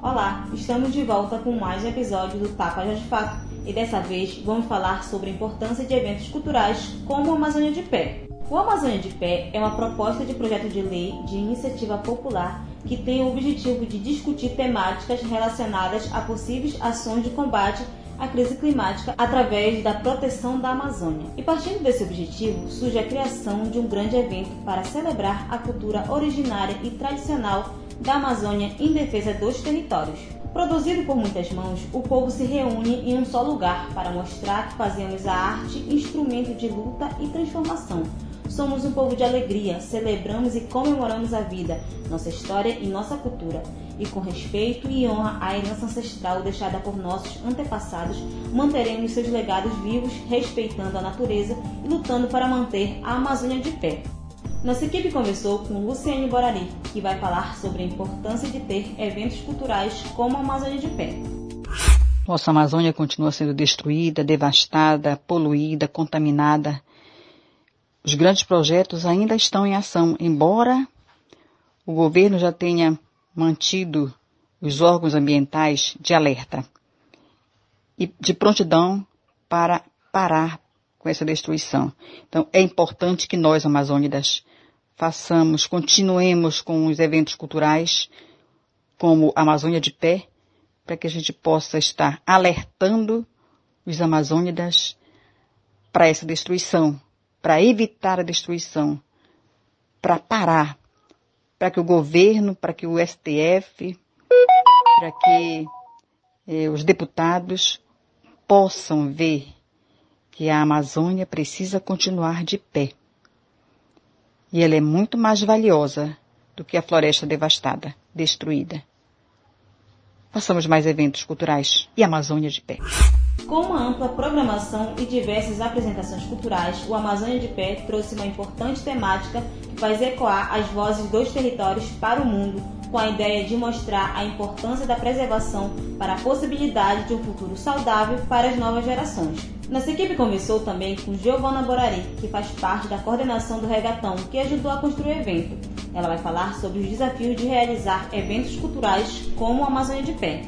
Olá, estamos de volta com mais um episódio do Tapa de Fato e dessa vez vamos falar sobre a importância de eventos culturais como o Amazônia de Pé. O Amazônia de Pé é uma proposta de projeto de lei de iniciativa popular que tem o objetivo de discutir temáticas relacionadas a possíveis ações de combate à crise climática através da proteção da Amazônia. E partindo desse objetivo, surge a criação de um grande evento para celebrar a cultura originária e tradicional da Amazônia em defesa dos territórios. Produzido por muitas mãos, o povo se reúne em um só lugar para mostrar que fazemos a arte instrumento de luta e transformação. Somos um povo de alegria, celebramos e comemoramos a vida, nossa história e nossa cultura. E com respeito e honra à herança ancestral deixada por nossos antepassados, manteremos seus legados vivos, respeitando a natureza e lutando para manter a Amazônia de pé. Nossa equipe conversou com Luciane Borari, que vai falar sobre a importância de ter eventos culturais como a Amazônia de Pé. Nossa Amazônia continua sendo destruída, devastada, poluída, contaminada. Os grandes projetos ainda estão em ação, embora o governo já tenha mantido os órgãos ambientais de alerta e de prontidão para parar com essa destruição. Então, é importante que nós, amazônidas, façamos, continuemos com os eventos culturais, como Amazônia de Pé, para que a gente possa estar alertando os amazônidas para essa destruição, para evitar a destruição, para parar, para que o governo, para que o STF, para que eh, os deputados possam ver que a Amazônia precisa continuar de pé. E ela é muito mais valiosa do que a floresta devastada, destruída. Façamos mais eventos culturais e Amazônia de pé. Com uma ampla programação e diversas apresentações culturais, o Amazônia de Pé trouxe uma importante temática que faz ecoar as vozes dos territórios para o mundo, com a ideia de mostrar a importância da preservação para a possibilidade de um futuro saudável para as novas gerações. Nossa equipe conversou também com Giovanna Borari, que faz parte da coordenação do Regatão, que ajudou a construir o evento. Ela vai falar sobre os desafios de realizar eventos culturais como o Amazônia de Pé.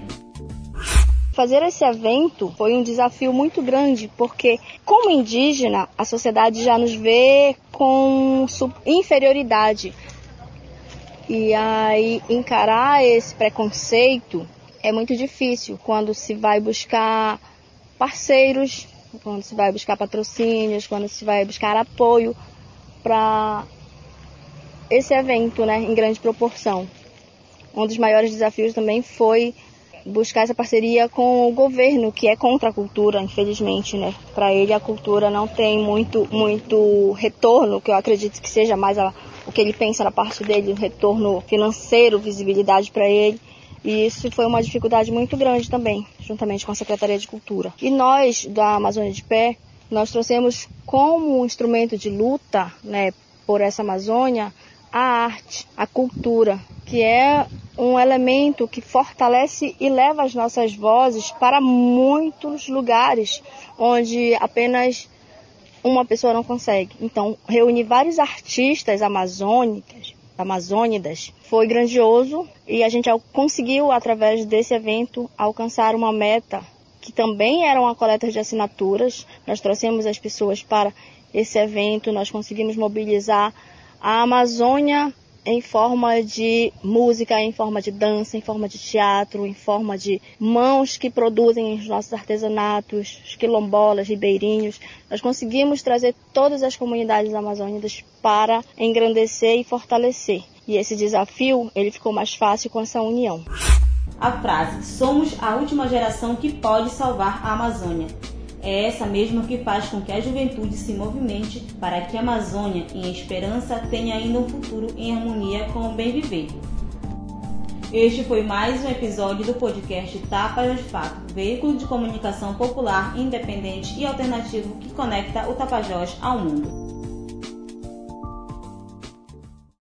Fazer esse evento foi um desafio muito grande, porque, como indígena, a sociedade já nos vê com inferioridade. E aí, encarar esse preconceito é muito difícil quando se vai buscar parceiros, quando se vai buscar patrocínios, quando se vai buscar apoio para esse evento, né, em grande proporção. Um dos maiores desafios também foi buscar essa parceria com o governo, que é contra a cultura, infelizmente, né? Para ele a cultura não tem muito muito retorno, que eu acredito que seja mais a, o que ele pensa na parte dele, retorno financeiro, visibilidade para ele. E isso foi uma dificuldade muito grande também, juntamente com a Secretaria de Cultura. E nós, da Amazônia de Pé, nós trouxemos como um instrumento de luta né, por essa Amazônia a arte, a cultura, que é um elemento que fortalece e leva as nossas vozes para muitos lugares onde apenas uma pessoa não consegue. Então, reunir vários artistas amazônicas, amazônidas, foi grandioso e a gente conseguiu, através desse evento, alcançar uma meta que também era uma coleta de assinaturas. Nós trouxemos as pessoas para esse evento, nós conseguimos mobilizar a Amazônia em forma de música, em forma de dança, em forma de teatro, em forma de mãos que produzem os nossos artesanatos, os quilombolas, ribeirinhos. Nós conseguimos trazer todas as comunidades amazônicas para engrandecer e fortalecer. E esse desafio, ele ficou mais fácil com essa união. A frase "Somos a última geração que pode salvar a Amazônia" é essa mesma que faz com que a juventude se movimente para que a Amazônia, em esperança, tenha ainda um futuro em harmonia com o bem viver. Este foi mais um episódio do podcast Tapas de Fato, veículo de comunicação popular, independente e alternativo que conecta o Tapajós ao mundo.